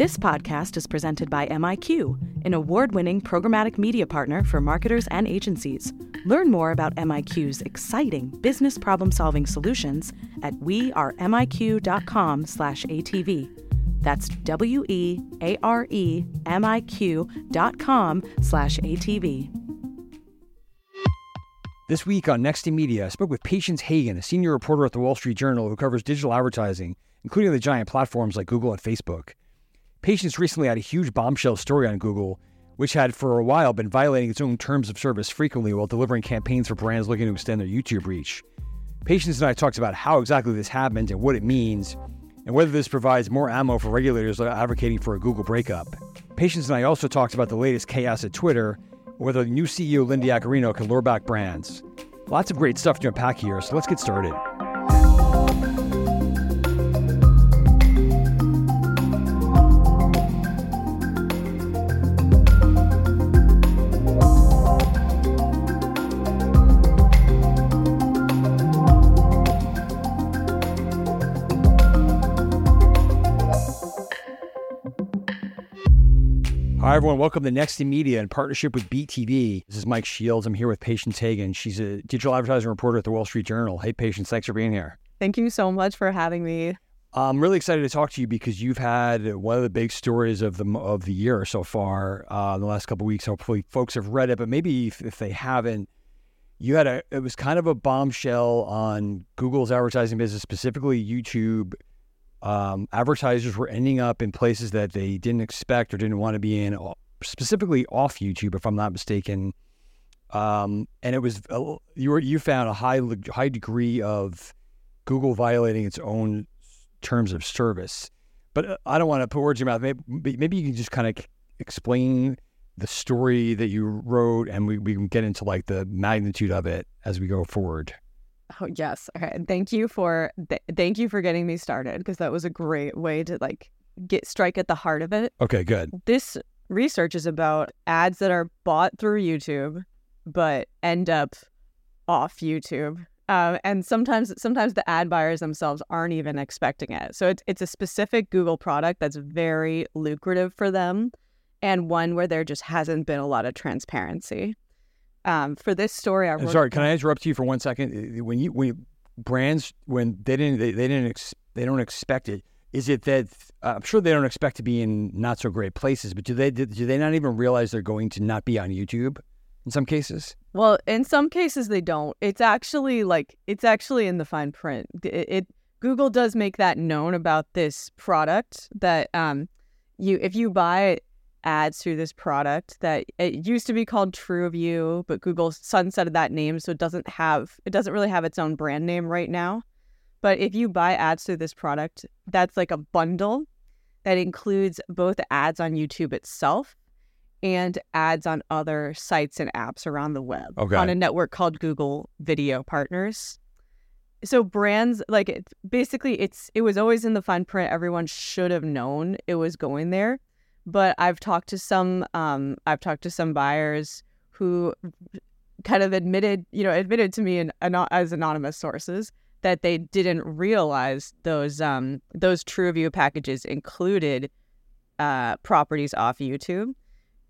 This podcast is presented by MiQ, an award winning programmatic media partner for marketers and agencies. Learn more about MiQ's exciting business problem solving solutions at wearemiq.com slash ATV. That's W E A R E M I Q dot com slash ATV. This week on Next in Media, I spoke with Patience Haggin, a senior reporter at the Wall Street Journal who covers digital advertising, including the giant platforms like Google and Facebook. Patience recently had a huge bombshell story on Google, which had for a while been violating its own terms of service frequently while delivering campaigns for brands looking to extend their YouTube reach. Patience and I talked about how exactly this happened and what it means, and whether this provides more ammo for regulators advocating for a Google breakup. Patience and I also talked about the latest chaos at Twitter, whether the new CEO Linda Yaccarino can lure back brands. Lots of great stuff to unpack here, so let's get started. Everyone. Welcome to Next in Media in partnership with Beet.TV. This is Mike Shields. I'm here with Patience Haggin. She's a digital advertising reporter at the Wall Street Journal. Hey, Patience. Thanks for being here. Thank you so much for having me. I'm really excited to talk to you because you've had one of the big stories of the of the year so far uh, in the last couple of weeks. Hopefully, folks have read it, but maybe if, if they haven't, you had a it was kind of a bombshell on Google's advertising business, specifically YouTube um, advertisers were ending up in places that they didn't expect or didn't want to be in, specifically off YouTube, if I'm not mistaken. Um, and it was you were you found a high high degree of Google violating its own terms of service. But uh, I don't want to put words in your mouth. Maybe, maybe you can just kind of explain the story that you wrote, and we, we can get into like the magnitude of it as we go forward. Oh yes. Okay. Thank you for th- thank you for getting me started because that was a great way to like get strike at the heart of it. Okay, good. This research is about ads that are bought through YouTube but end up off YouTube. Um, and sometimes sometimes the ad buyers themselves aren't even expecting it. So it's it's a specific Google product that's very lucrative for them and one where there just hasn't been a lot of transparency um, for this story, I wrote. Sorry, can I interrupt you for one second? When you when brands when they didn't they, they didn't ex, they don't expect it. Is it that uh, I'm sure they don't expect to be in not so great places, but do they do they not even realize they're going to not be on YouTube in some cases? Well, in some cases they don't. It's actually like it's actually in the fine print. It, it Google does make that known about this product that um you if you buy ads through this product that it used to be called True TrueView, but Google sunsetted that name, so it doesn't have it doesn't really have its own brand name right now. But if you buy ads through this product, that's like a bundle that includes both ads on YouTube itself and ads on other sites and apps around the web okay. on a network called Google Video Partners. So brands like it, basically it's it was always in the fine print. Everyone should have known it was going there but I've talked to some um, I've talked to some buyers who kind of admitted, you know, admitted to me in, as anonymous sources that they didn't realize those um, those TrueView packages included uh, properties off YouTube.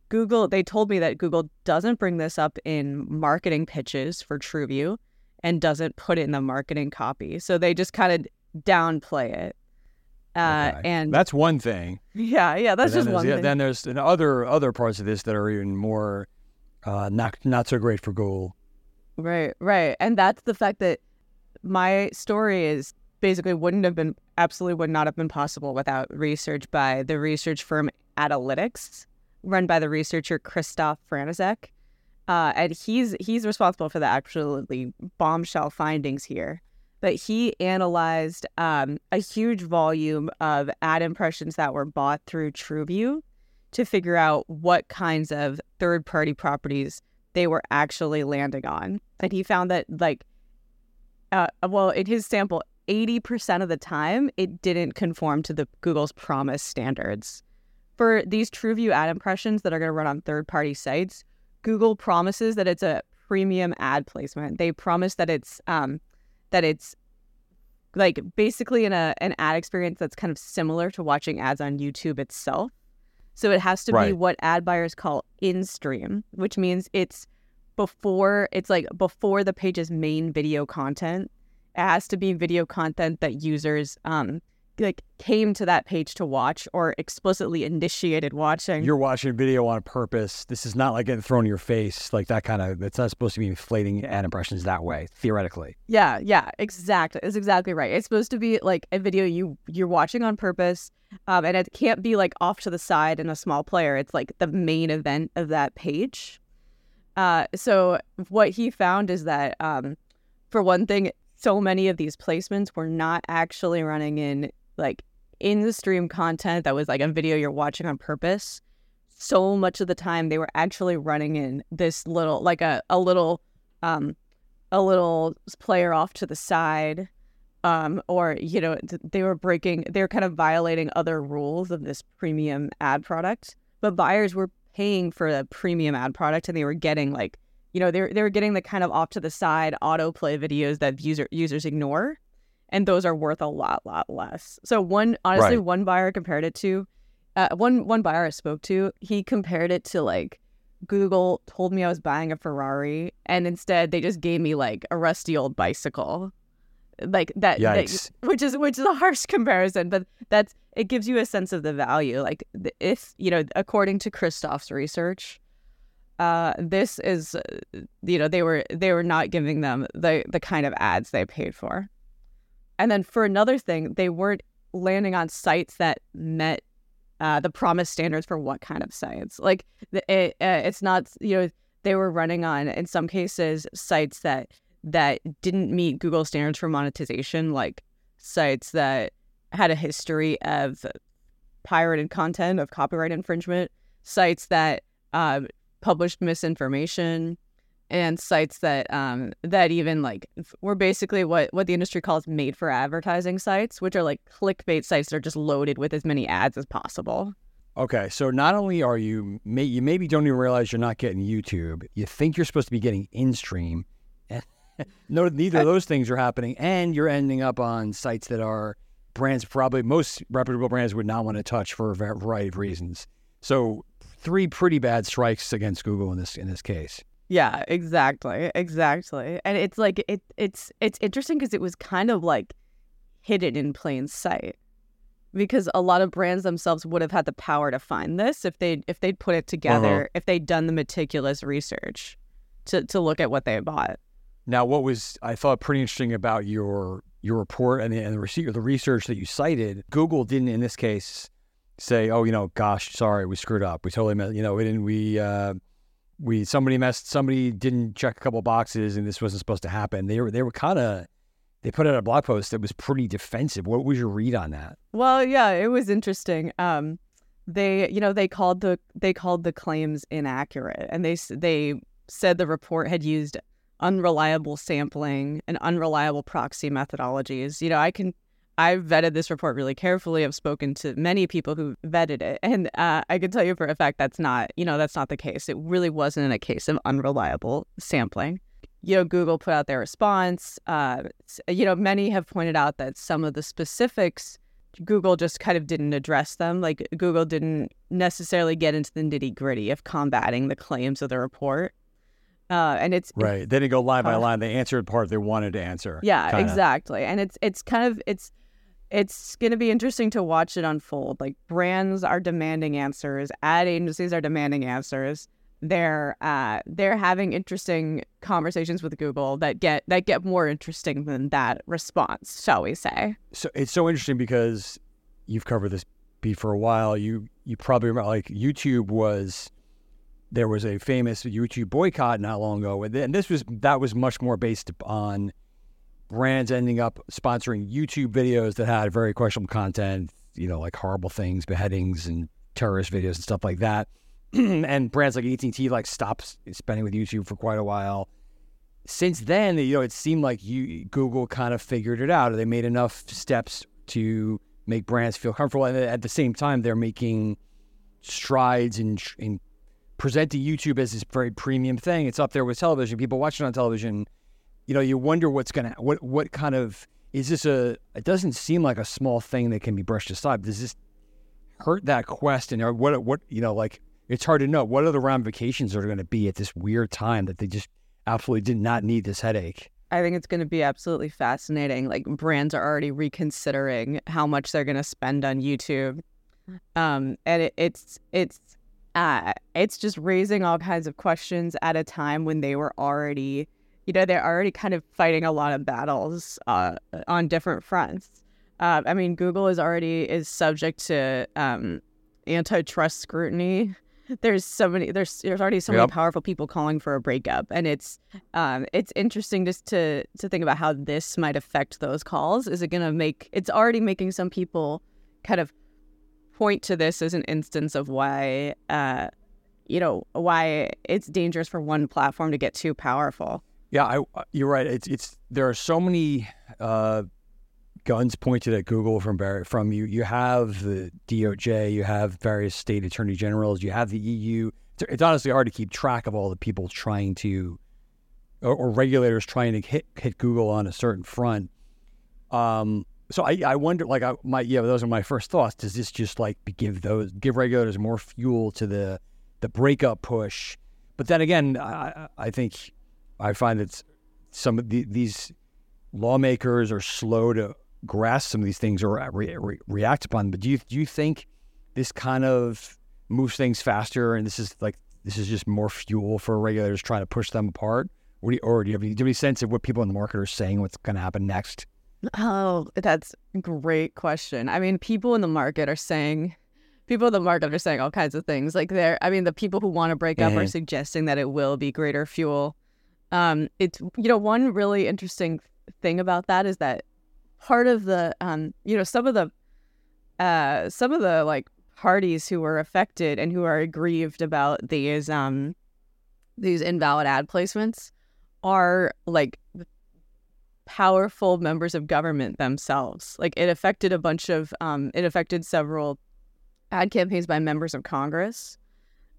Google, they told me that Google doesn't bring this up in marketing pitches for TrueView and doesn't put it in the marketing copy. So they just kind of downplay it. Uh, okay. And that's one thing. Yeah, yeah, that's just one. Yeah, thing. then there's other other parts of this that are even more uh, not not so great for Google. Right, right, and that's the fact that my story is basically wouldn't have been absolutely would not have been possible without research by the research firm Adalytics, run by the researcher Christoph Franaszek. Uh, and he's he's responsible for the absolutely bombshell findings here but he analyzed um, a huge volume of ad impressions that were bought through TrueView to figure out what kinds of third party properties they were actually landing on. And he found that, like, uh, well, in his sample, 80% of the time, it didn't conform to the Google's promise standards. For these TrueView ad impressions that are going to run on third party sites, Google promises that it's a premium ad placement. They promise that it's um, that it's like basically in a an ad experience that's kind of similar to watching ads on YouTube itself. So it has to Right. be what ad buyers call in stream, which means it's before it's like before the page's main video content. It has to be video content that users um like came to that page to watch or explicitly initiated watching. You're watching video on purpose. This is not like getting thrown in your face, like that kind of. It's not supposed to be inflating ad impressions that way, theoretically. Yeah, yeah, exactly. It's exactly right. It's supposed to be like a video you you're watching on purpose, um, and it can't be like off to the side in a small player. It's like the main event of that page. Uh, so what he found is that, um, for one thing, so many of these placements were not actually running in like in the stream content that was like a video you're watching on purpose. So much of the time, they were actually running in this little like a a little um a little player off to the side um or you know they were breaking they were kind of violating other rules of this premium ad product but buyers were paying for a premium ad product and they were getting like you know they were, they were getting the kind of off to the side autoplay videos that user users ignore and those are worth a lot lot less so one honestly Right. one buyer compared it to uh, one one buyer I spoke to he compared it to like Google told me I was buying a Ferrari, and instead they just gave me like a rusty old bicycle, like that. that- which is which is a harsh comparison, but that's it gives you a sense of the value. Like if you know, according to Christoph's research, uh, this is uh, you know they were they were not giving them the the kind of ads they paid for, and then for another thing, they weren't landing on sites that met uh, the promised standards for what kind of sites. Like it, uh, it's not you know they were running on in some cases sites that that didn't meet Google standards for monetization, like sites that had a history of pirated content, of copyright infringement, sites that uh, published misinformation, and sites that um, that even like were basically what what the industry calls made for advertising sites, which are like clickbait sites that are just loaded with as many ads as possible. Okay, so not only are you, may, you maybe don't even realize you're not getting YouTube. You think you're supposed to be getting in stream. no, neither of those things are happening, and you're ending up on sites that are brands probably most reputable brands would not want to touch for a variety of reasons. So three pretty bad strikes against Google in this in this case. Yeah, exactly, exactly. And it's like it it's it's interesting because it was kind of like hidden in plain sight. Because a lot of brands themselves would have had the power to find this if they if they'd put it together, if they'd done the meticulous research to to look at what they bought. Now, what was I thought pretty interesting about your your report and the, and the, the research that you cited? Google didn't, in this case, say, "Oh, you know, gosh, sorry, we screwed up. We totally, messed, you know, we didn't. We uh, we somebody messed. Somebody didn't check a couple boxes, and this wasn't supposed to happen." They were they were kind of they put out a blog post that was pretty defensive. What was your read on that? Well, yeah, it was interesting. Um, they, you know, they called the they called the claims inaccurate, and they they said the report had used unreliable sampling and unreliable proxy methodologies. You know, I can I've vetted this report really carefully. I've spoken to many people who vetted it, and uh, I can tell you for a fact that's not, you know, that's not the case. It really wasn't a case of unreliable sampling. You know, Google put out their response. Uh, you know, many have pointed out that some of the specifics Google just kind of didn't address them. Like Google didn't necessarily get into the nitty gritty of combating the claims of the report. Uh, and it's Right. They didn't go line by line. They answered part they wanted to answer. yeah, kinda. exactly. And it's it's kind of it's it's going to be interesting to watch it unfold. Like brands are demanding answers, ad agencies are demanding answers. They're uh they're having interesting conversations with Google that get that get more interesting than that response, shall we say? so it's so interesting because you've covered this beat for a while. You you probably remember like YouTube was there was a famous YouTube boycott not long ago, and this was that was much more based on brands ending up sponsoring YouTube videos that had very questionable content, you know, like horrible things, beheadings, and terrorist videos and stuff like that. and brands like AT&T like stopped spending with YouTube for quite a while. Since then, you know, it seemed like you Google kind of figured it out. They made enough steps to make brands feel comfortable, and at the same time, they're making strides in in presenting YouTube as this very premium thing. It's up there with television. People watch it on television. You know, you wonder what's gonna what what kind of is this a? It doesn't seem like a small thing that can be brushed aside. Does this hurt that quest? And what what you know like it's hard to know what are the ramifications are going to be at this weird time that they just absolutely did not need this headache. I think it's going to be absolutely fascinating. Like brands are already reconsidering how much they're going to spend on YouTube, um, and it, it's it's uh, it's just raising all kinds of questions at a time when they were already, you know, they're already kind of fighting a lot of battles uh, on different fronts. Uh, I mean, Google is already is subject to um, antitrust scrutiny there's so many there's there's already so yep. many powerful people calling for a breakup and it's um it's interesting just to to think about how this might affect those calls is it going to make it's already making some people kind of point to this as an instance of why uh you know why it's dangerous for one platform to get too powerful yeah I, you're right it's it's there are so many uh guns pointed at Google from from you. You have the DOJ, you have various state attorney generals, you have the EU. It's honestly hard to keep track of all the people trying to, or, or regulators trying to hit hit Google on a certain front. Um, so I, I wonder, like, I, my yeah, those are my first thoughts. Does this just like give those give regulators more fuel to the the breakup push? But then again, I, I think I find that some of the, these lawmakers are slow to grasp some of these things or re- re- react upon. Them. But do you do you think this kind of moves things faster, and this is like this is just more fuel for regulators trying to push them apart? Or do you, or do you, have, any, do you have any sense of what people in the market are saying? What's going to happen next? Oh, that's a great question. I mean, people in the market are saying people in the market are saying all kinds of things. Like they're, I mean, the people who want to break up mm-hmm. are suggesting that it will be greater fuel. Um, it's you know one really interesting thing about that is that part of the um you know some of the uh some of the like parties who were affected and who are aggrieved about these um these invalid ad placements are like powerful members of government themselves. Like it affected a bunch of um it affected several ad campaigns by members of congress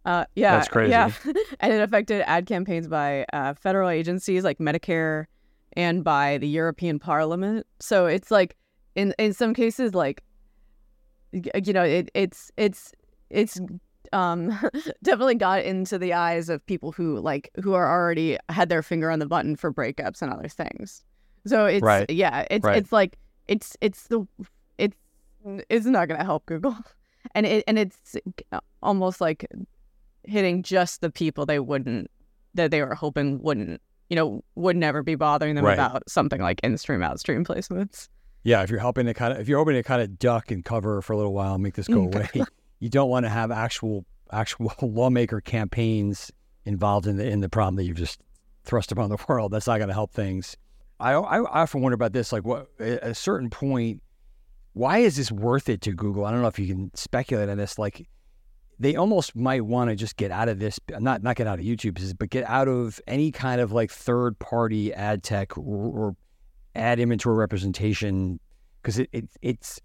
uh yeah that's crazy yeah and it affected ad campaigns by uh federal agencies like medicare and by the European Parliament. So it's like in in some cases like you know it, it's it's it's um definitely got into the eyes of people who like who are already had their finger on the button for breakups and other things. So it's right. yeah, it's right. it's like it's it's the it's it's not going to help Google. And it and it's almost like hitting just the people they wouldn't that they were hoping wouldn't you know, would never be bothering them right. about something like in-stream, out stream placements. Yeah, if you're helping to kind of if you're hoping to kind of duck and cover for a little while and make this go mm, away, you don't want to have actual actual lawmaker campaigns involved in the in the problem that you've just thrust upon the world. That's not going to help things. I, I, I often wonder about this. Like, what at a certain point, why is this worth it to Google? I don't know if you can speculate on this. Like, they almost might want to just get out of this, not not get out of YouTube, but get out of any kind of like third party ad tech or, or ad inventory representation because it, it it's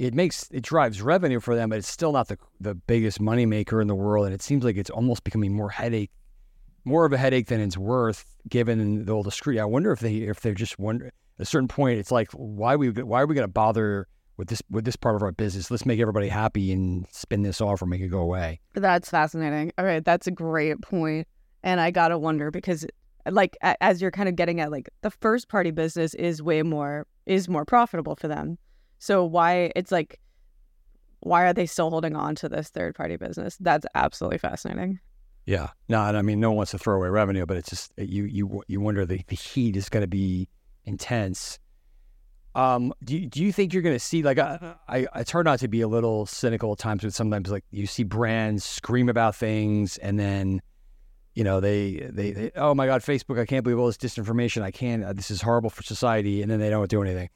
it makes it drives revenue for them, but it's still not the the biggest moneymaker in the world, and it seems like it's almost becoming more headache, more of a headache than it's worth given the old discreet. I wonder if they if they're just wonder at a certain point, it's like why we why are we going to bother with this with this part of our business. Let's make everybody happy and spin this off or make it go away. That's fascinating. All right, that's a great point. And I gotta wonder because, like, as you're kind of getting at, like the first party business is way more is more profitable for them. So why it's like, why are they still holding on to this third party business? That's absolutely fascinating. Yeah, no, I mean, no one wants to throw away revenue, but it's just you you you wonder the the heat is going to be intense um, do you, do you think you're going to see like I, I it's hard not to be a little cynical at times, but sometimes like you see brands scream about things and then you know they, they, they oh my god Facebook I can't believe all this disinformation I can't uh, this is horrible for society and then they don't do anything.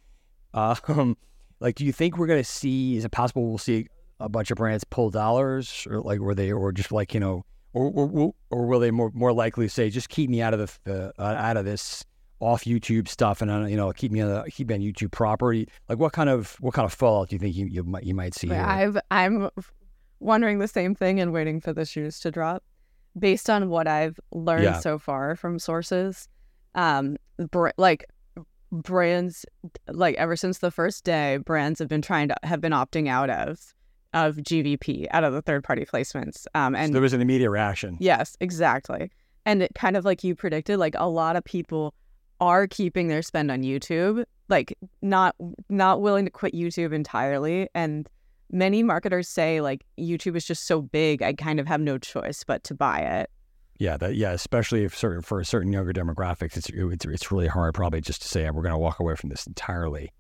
Um, like do you think we're going to see? Is it possible we'll see a bunch of brands pull dollars or like were they or just like you know or or, or will they more more likely say just keep me out of the uh, out of this off YouTube stuff and uh, you know keep me on the, keep me on YouTube property. Like what kind of what kind of fallout do you think you you might you might see? Here? I've I'm wondering the same thing and waiting for the shoes to drop. Based on what I've learned yeah. so far from sources, um, br- like brands like ever since the first day, brands have been trying to have been opting out of of GVP out of the third party placements. Um, and so there was an immediate reaction. Yes, exactly. And it kind of like you predicted, like a lot of people are keeping their spend on YouTube, like not not willing to quit YouTube entirely. And many marketers say like YouTube is just so big, I kind of have no choice but to buy it. Yeah, that yeah, especially if certain for a certain younger demographics, it's it's, it's really hard probably just to say we're going to walk away from this entirely.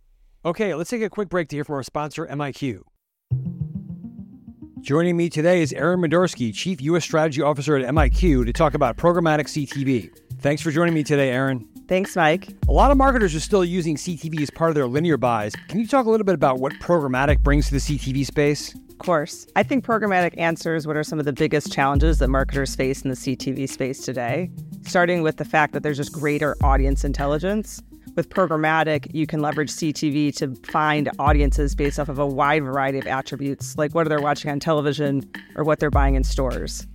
Okay, let's take a quick break to hear from our sponsor, MiQ. Joining me today is Aaron Medorsky, Chief U.S. Strategy Officer at MiQ, to talk about programmatic CTV. Thanks for joining me today, Aaron. Thanks, Mike. A lot of marketers are still using CTV as part of their linear buys. Can you talk a little bit about what programmatic brings to the CTV space? Of course. I think programmatic answers what are some of the biggest challenges that marketers face in the CTV space today, starting with the fact that there's just greater audience intelligence with programmatic, you can leverage CTV to find audiences based off of a wide variety of attributes, like what they're watching on television or what they're buying in stores.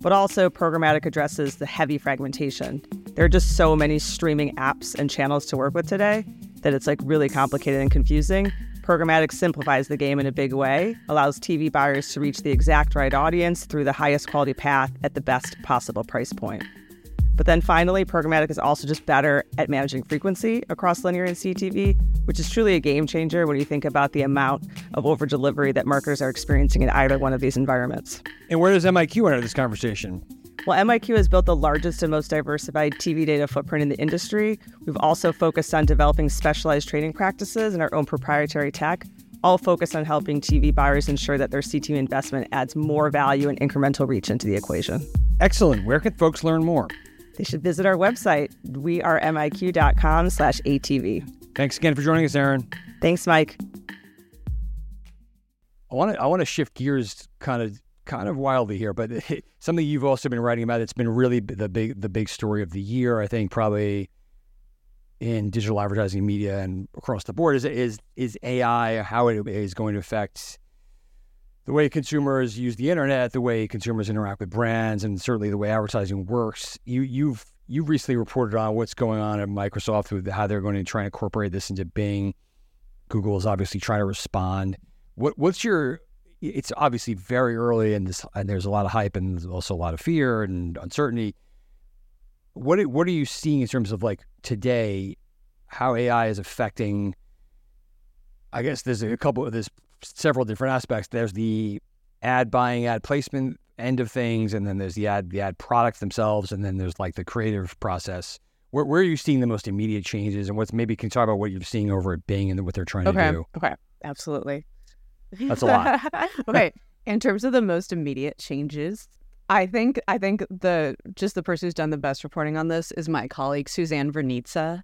But also, programmatic addresses the heavy fragmentation. There are just so many streaming apps and channels to work with today that it's like really complicated and confusing. Programmatic simplifies the game in a big way, allows TV buyers to reach the exact right audience through the highest quality path at the best possible price point. But then finally, programmatic is also just better at managing frequency across linear and CTV, which is truly a game changer when you think about the amount of over delivery that marketers are experiencing in either one of these environments. And where does MiQ enter this conversation? Well, MiQ has built the largest and most diversified TV data footprint in the industry. We've also focused on developing specialized trading practices and our own proprietary tech, all focused on helping TV buyers ensure that their CTV investment adds more value and incremental reach into the equation. Excellent. Where can folks learn more? They should visit our website, wearemiq.com slash ATV. Thanks again for joining us, Aaron. Thanks, Mike. I want to I want to shift gears kind of kind of wildly here, but something you've also been writing about that's been really the big the big story of the year, I think probably in digital advertising media and across the board is is is AI how it is going to affect the way consumers use the internet, the way consumers interact with brands, and certainly the way advertising works. You you've you recently reported on what's going on at Microsoft with how they're going to try and incorporate this into Bing. Google is obviously trying to respond. What what's your it's obviously very early and this and there's a lot of hype and also a lot of fear and uncertainty. What what are you seeing in terms of like today, how AI is affecting I guess there's a couple of this several different aspects. There's the ad buying, ad placement end of things, and then there's the ad the ad products themselves, and then there's like the creative process. Where, where are you seeing the most immediate changes, and what's maybe can talk about what you're seeing over at Bing and what they're trying okay. to do? Okay, absolutely. That's a lot. okay, in terms of the most immediate changes, I think I think the just the person who's done the best reporting on this is my colleague Suzanne Vranica,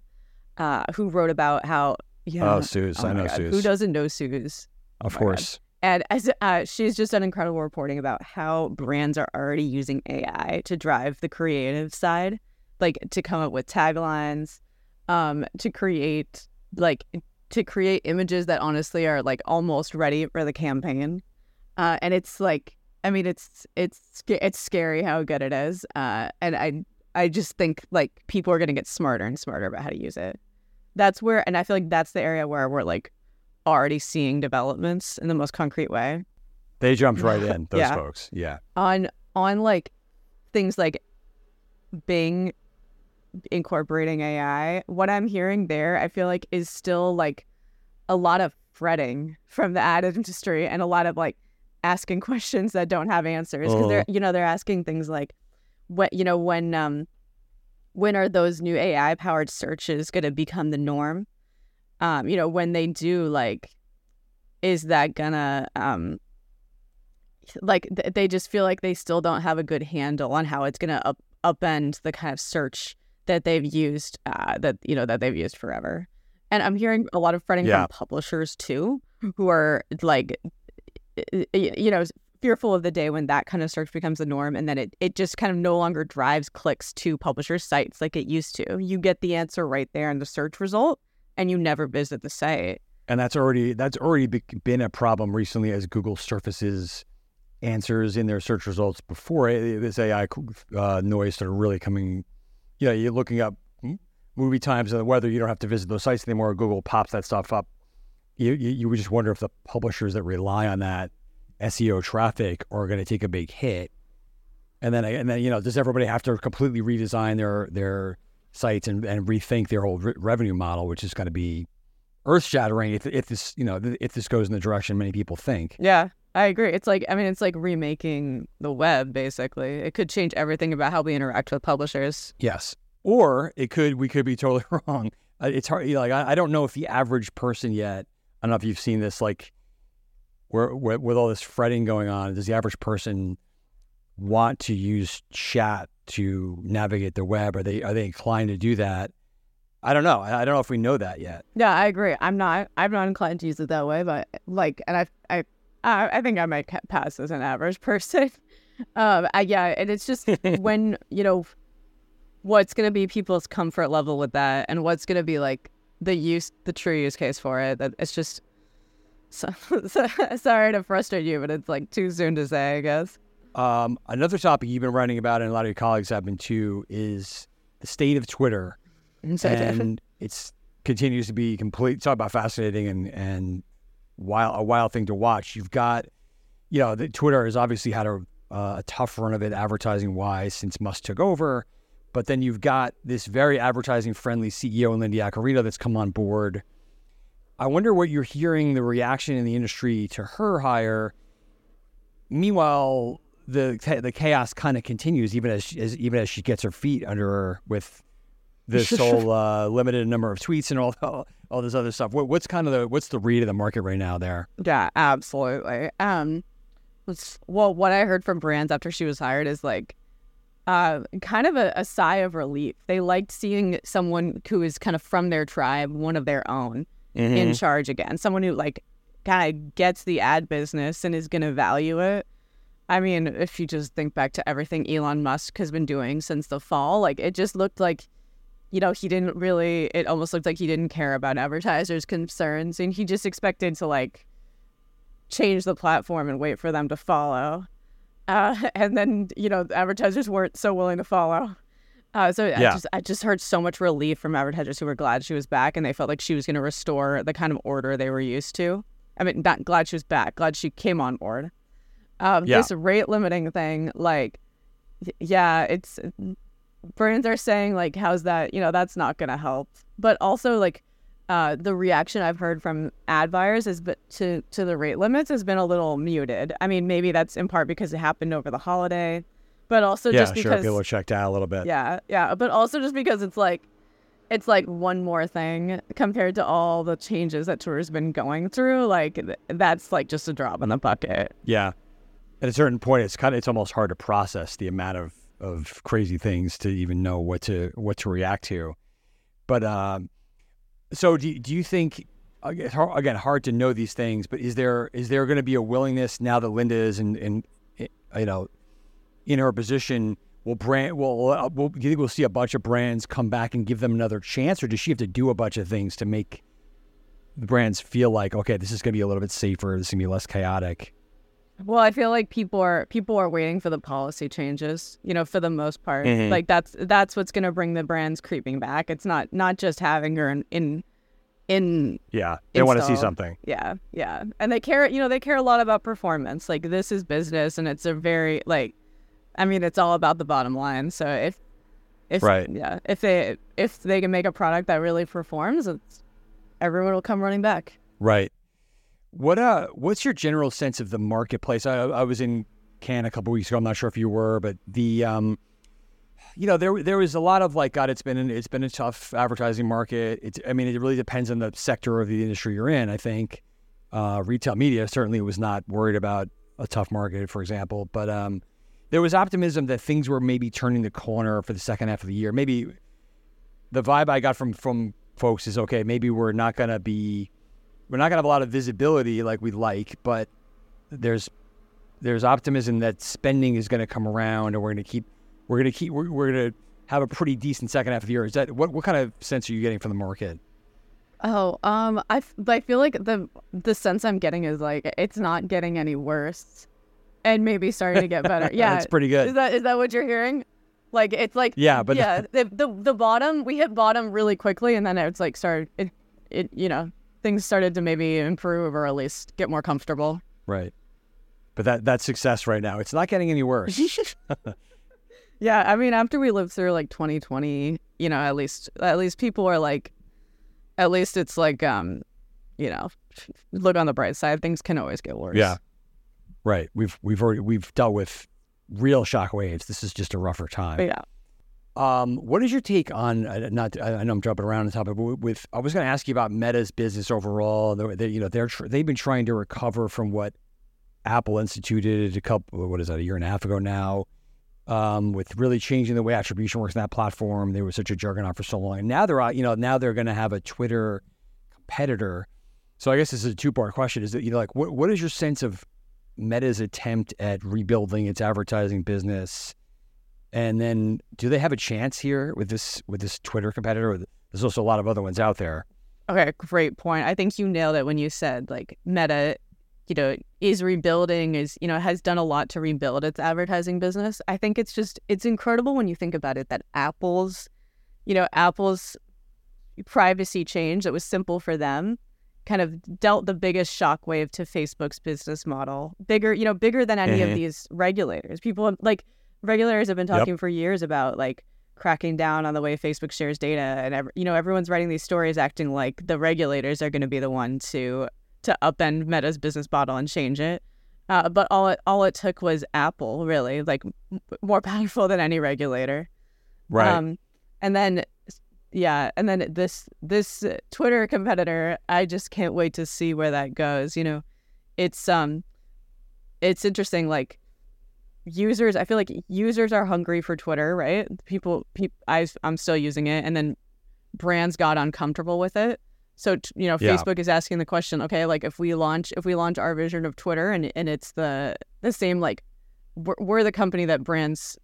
uh, who wrote about how yeah. Oh, Suze, oh I know God, Suze. Who doesn't know Suze? Of oh course. And as uh, she's just done incredible reporting about how brands are already using AI to drive the creative side, like to come up with taglines, um, to create like to create images that honestly are like almost ready for the campaign. Uh, and it's like, I mean, it's it's it's scary how good it is. Uh, and I I just think like people are gonna get smarter and smarter about how to use it. That's where, and I feel like that's the area where we're like already seeing developments in the most concrete way. They jumped right in, those yeah. folks. Yeah. On on like things like Bing incorporating AI, what I'm hearing there, I feel like is still like a lot of fretting from the ad industry and a lot of like asking questions that don't have answers because they're you know they're asking things like what you know when um when are those new AI powered searches going to become the norm um, you know, when they do, like, is that gonna, um, like, th- they just feel like they still don't have a good handle on how it's gonna up- upend the kind of search that they've used, uh, that, you know, that they've used forever. And I'm hearing a lot of fretting yeah. from publishers too, who are like, you know, fearful of the day when that kind of search becomes the norm and then it, it just kind of no longer drives clicks to publisher sites like it used to. You get the answer right there in the search result and you never visit the site. And that's already that's already been a problem recently as Google surfaces answers in their search results before this AI uh, noise started really coming. Yeah, you're looking up movie times and the weather, you don't have to visit those sites anymore. Google pops that stuff up. You, you, you would just wonder if the publishers that rely on that SEO traffic are going to take a big hit. And then, and then, you know, does everybody have to completely redesign their their sites and, and rethink their whole re- revenue model, which is going to be earth shattering if, if this, you know, if this goes in the direction many people think. Yeah, I agree. It's like, I mean, it's like remaking the web, basically. It could change everything about how we interact with publishers. Yes. Or it could, we could be totally wrong. Uh, It's hard, like, I, I don't know if the average person yet, I don't know if you've seen this, like, where, where, with all this fretting going on, does the average person want to use chat to navigate the web? Are they, are they inclined to do that? I don't know. I, I don't know if we know that yet. Yeah, I agree. I'm not. I'm not inclined to use it that way, but like, and I, I, I think I might pass as an average person. Um, I, yeah, and it's just when you know what's going to be people's comfort level with that, and what's going to be like the use, the true use case for it. That it's just. So, sorry to frustrate you, but it's like too soon to say, I guess. Um, another topic you've been writing about, and a lot of your colleagues have been too, is the state of Twitter. and it's continues to be complete. Talk about fascinating and and wild a wild thing to watch. You've got, you know, the, Twitter has obviously had a uh, a tough run of it advertising wise since Musk took over, but then you've got this very advertising friendly CEO in Linda Yaccarino that's come on board. I wonder what you're hearing the reaction in the industry to her hire. Meanwhile, the the chaos kind of continues even as, as even as she gets her feet under her with this whole uh, limited number of tweets and all all, all this other stuff. What, what's kind of the what's the read of the market right now there? Yeah, absolutely. Um, well, what I heard from brands after she was hired is like, uh, kind of a, a sigh of relief. They liked seeing someone who is kind of from their tribe, one of their own, in charge again. Someone who like kind of gets the ad business and is going to value it. I mean, if you just think back to everything Elon Musk has been doing since the fall, like it just looked like you know, he didn't really, it almost looked like he didn't care about advertisers' concerns and he just expected to like change the platform and wait for them to follow. Uh, and then, you know, the advertisers weren't so willing to follow. Uh, so I Yeah. just I just heard so much relief from advertisers who were glad she was back and they felt like she was going to restore the kind of order they were used to. I mean, not glad she was back, glad she came on board. Um, Yeah. This rate limiting thing, like, yeah, it's brands are saying like how's that you know that's not going to help but also like uh, the reaction I've heard from ad buyers is but to to the rate limits has been a little muted. I mean, maybe that's in part because it happened over the holiday, but also yeah, just sure. because People are checked out a little bit. yeah, yeah, but also just because it's like it's like one more thing compared to all the changes that Twitter's been going through. Like that's like just a drop in the bucket. Yeah. At a certain point, it's kind of it's almost hard to process the amount of of crazy things to even know what to what to react to. But um, so do do you think? Again, hard to know these things, but is there is there going to be a willingness now that Linda is in, in, in you know in her position? Will brand will, uh, will do you think we'll see a bunch of brands come back and give them another chance, or does she have to do a bunch of things to make the brands feel like okay, this is going to be a little bit safer, this is going to be less chaotic? Well, I feel like people are people are waiting for the policy changes. You know, for the most part, Mhm. like that's that's what's going to bring the brands creeping back. It's not not just having her in in, in Yeah, they want to see something. yeah yeah, and they care. You know, they care a lot about performance. Like this is business, and it's a very like, I mean, it's all about the bottom line. So if if Right. yeah, if they if they can make a product that really performs, it's everyone will come running back. Right. What uh what's your general sense of the marketplace? I I was in Cannes a couple weeks ago. I'm not sure if you were, but the um you know, there there was a lot of like God, it's been an, it's been a tough advertising market. It's I mean, it really depends on the sector of the industry you're in. I think uh, retail media certainly was not worried about a tough market, for example, but um, there was optimism that things were maybe turning the corner for the second half of the year. Maybe the vibe I got from from folks is okay. Maybe we're not going to be we're not going to have a lot of visibility like we'd like, but there's there's optimism that spending is going to come around, and we're going to keep we're going to keep we're, we're going to have a pretty decent second half of the year. Is that what what kind of sense are you getting from the market? Oh, um, I, f- I feel like the the sense I'm getting is like it's not getting any worse, and maybe starting to get better. Yeah, that's pretty good. Is that is that what you're hearing? Like it's like Yeah, but yeah, the, the the bottom we hit bottom really quickly, and then it's like started it it you know things started to maybe improve or at least get more comfortable. right. But that that's success right now. It's not getting any worse. Yeah, I mean, after we lived through like 2020, you know, at least at least people are like, at least it's like, um, you know, look on the bright side. Things can always get worse. Yeah. right. We've we've already we've dealt with real shock waves. This is just a rougher time. Yeah. Um, what is your take on? uh, Not, I know I'm jumping around on the topic, but with I was going to ask you about Meta's business overall. They, they, you know, they're they've been trying to recover from what Apple instituted a couple, what is that, a year and a half ago now, um, with really changing the way attribution works in that platform. They were such a juggernaut for so long, and now they're out. You know, now they're going to have a Twitter competitor. So I guess this is a two part question: Is that you know, like, what what is your sense of Meta's attempt at rebuilding its advertising business? And then, do they have a chance here with this with this Twitter competitor? There's also a lot of other ones out there. Okay, great point. I think you nailed it when you said like Meta, you know, is rebuilding, is you know, has done a lot to rebuild its advertising business. I think it's just it's incredible when you think about it that Apple's, you know, Apple's privacy change that was simple for them kind of dealt the biggest shockwave to Facebook's business model. Bigger, you know, bigger than any Mhm. of these regulators. People like regulators have been Yep. talking for years about like cracking down on the way Facebook shares data, and ev- you know, everyone's writing these stories acting like the regulators are going to be the one to to upend Meta's business model and change it. Uh, but all it all it took was Apple, really, like m- more powerful than any regulator. Um, and then, yeah, and then this this Twitter competitor, I just can't wait to see where that goes. You know, it's um, it's interesting. Like users, I feel like users are hungry for Twitter, right? People, peop I I'm still using it, and then brands got uncomfortable with it. So t- you know, Yeah. Facebook is asking the question, okay, like if we launch if we launch our version of Twitter, and and it's the the same like we're, we're the company that brands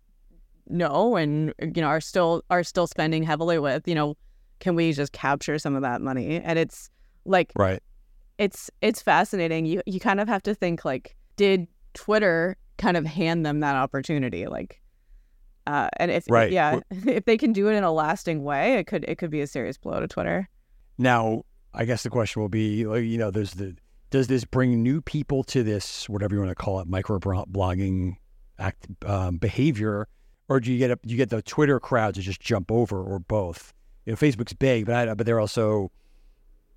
know and you know are still are still spending heavily with you know can we just capture some of that money and it's like right. it's it's fascinating you you kind of have to think like did twitter kind of hand them that opportunity like uh and if Right. yeah if they can do it in a lasting way it could it could be a serious blow to twitter Now, I guess the question will be, like, you know, there's the does this bring new people to this whatever you want to call it micro blogging act um, behavior, or do you get a, do you get the Twitter crowd to just jump over, or both? You know, Facebook's big, but I, but they're also,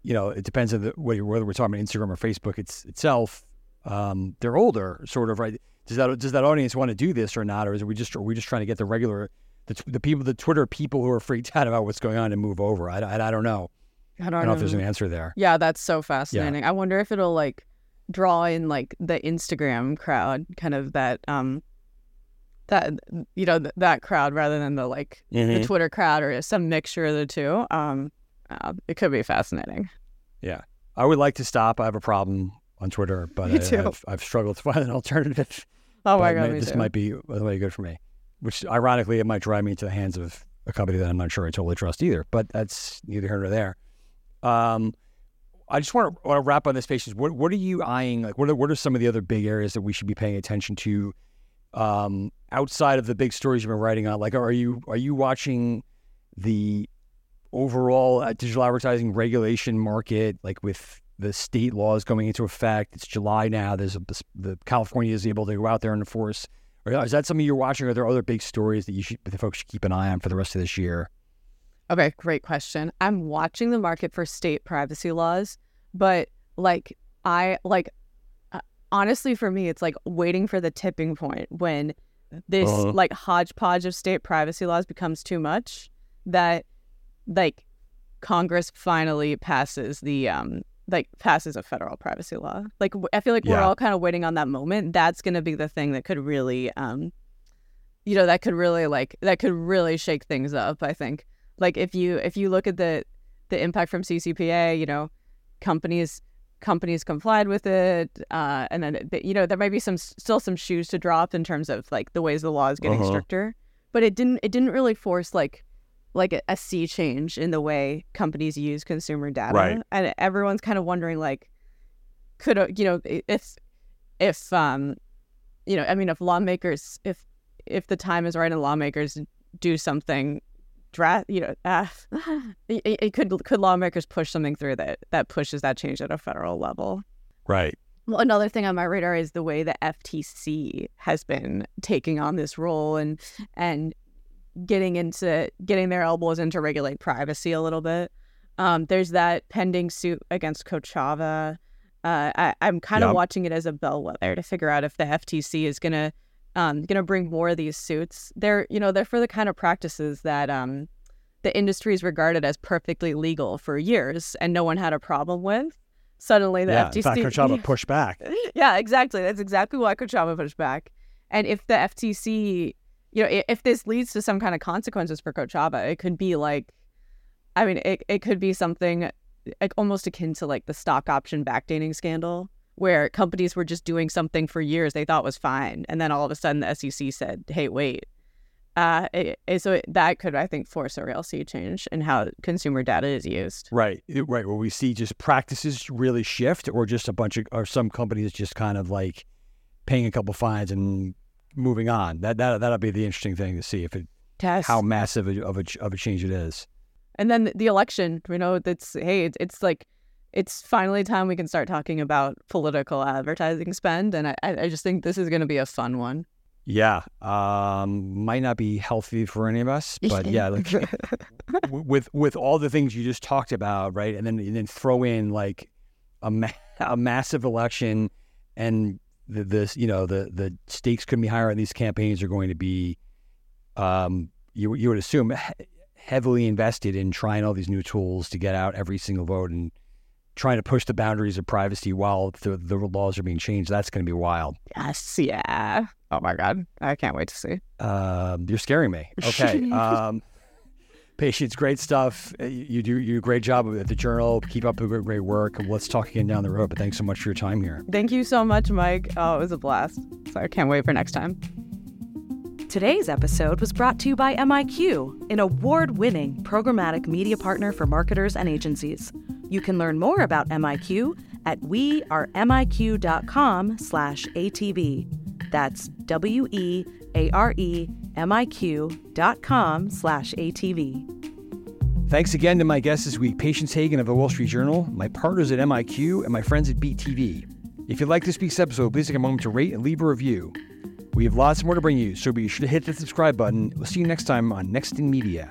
you know, it depends on the, whether whether we're talking about Instagram or Facebook. It's itself. Um, they're older, sort of, right? Does that does that audience want to do this or not, or is it we just are we just trying to get the regular the, the people the Twitter people who are freaked out about what's going on and move over? I, I, I don't know. i don't, I don't know if there's an answer there. yeah that's so fascinating i wonder if it'll like draw in like the instagram crowd kind of that um that you know th- that crowd rather than the like Mm-hmm. the Twitter crowd or some mixture of the two. Um, uh, it could be fascinating. Yeah, I would like to stop. I have a problem on Twitter, but I, too. I've, I've struggled to find an alternative. Oh my god, may- this too. might be way good for me. Which, ironically, it might drive me into the hands of a company that I'm not sure I totally trust either. But that's neither here nor there. Um, I just want to, want to wrap on this page. Is what what are you eyeing? Like, what are, what are some of the other big areas that we should be paying attention to um, outside of the big stories you've been writing on? Like, are you are you watching the overall uh, digital advertising regulation market, like with the state laws going into effect? It's July now. There's a, the California is able to go out there and enforce. Or is that something you're watching? Are there other big stories that you should, that folks should keep an eye on for the rest of this year? Okay, great question. I'm watching the market for state privacy laws, but like I like uh, honestly for me it's like waiting for the tipping point when this Uh-huh. like hodgepodge of state privacy laws becomes too much that like Congress finally passes the um like passes a federal privacy law. Like I feel like we're all kind of waiting on that moment. That's going to be the thing that could really um you know that could really like that could really shake things up, I think like if you if you look at the the impact from CCPA, you know, companies companies complied with it, uh, and then it- you know there might be some still some shoes to drop in terms of like the ways the law is getting Uh-huh. stricter, but it didn't it didn't really force like like a, a sea change in the way companies use consumer data, Right. and everyone's kind of wondering like could you know if if um you know I mean if lawmakers if if the time is right and lawmakers do something dra- you know uh, it, it could could lawmakers push something through that that pushes that change at a federal level Right. well, another thing on my radar is the way the FTC has been taking on this role and and getting into getting their elbows in to regulate privacy a little bit. Um, there's that pending suit against Kochava. Uh, I, I'm kind of Yep. watching it as a bellwether to figure out if the FTC is gonna um, gonna bring more of these suits. They're you know they're for the kind of practices that um, the industry is regarded as perfectly legal for years, and no one had a problem with. Suddenly, the yeah. FTC In fact, Kochava pushed back. yeah, exactly. That's exactly why Kochava pushed back. And if the FTC, you know, if this leads to some kind of consequences for Kochava, it could be like, I mean, it, it could be something like almost akin to like the stock option backdating scandal, where companies were just doing something for years they thought was fine, and then all of a sudden the SEC said, "Hey, wait." Uh, it, it- so it, that could, I think, force a real sea change in how consumer data is used. Right. Right. Where we see just practices really shift, or just a bunch of, or some companies just kind of like paying a couple fines and moving on. That that that'll be the interesting thing to see if it Yes. how massive of a of a change it is. And then the election, you know, it's hey, it's, it's like it's finally time we can start talking about political advertising spend, and I, I I just think this is going to be a fun one. Yeah. Um, might not be healthy for any of us, but yeah, like with with all the things you just talked about, right? And then and then throw in like a ma- a massive election, and the this you know the the stakes couldn't be higher, and these campaigns are going to be, um, you you would assume he- heavily invested in trying all these new tools to get out every single vote and trying to push the boundaries of privacy while the the laws are being changed. That's going to be wild. Yes, yeah. Oh my god, I can't wait to see. Um, you're scaring me. Okay. Um, Patience, great stuff. Uh, You you do you do a great job at the journal. Keep up the good- great work. Let's talk again down the road. But thanks so much for your time here. Thank you so much, Mike. Oh, it was a blast. So I can't wait for next time. Today's episode was brought to you by MIQ, an award winning programmatic media partner for marketers and agencies. You can learn more about MIQ at wearemiq.com slash ATV. That's W E A R E M I Q dot com slash ATV. Thanks again to my guests this week, Patience Haggin of the Wall Street Journal, my partners at MIQ, and my friends at Beet.TV. If you like this week's episode, please take a moment to rate and leave a review. We have lots more to bring you, so be sure to hit the subscribe button. We'll see you next time on Next in Media.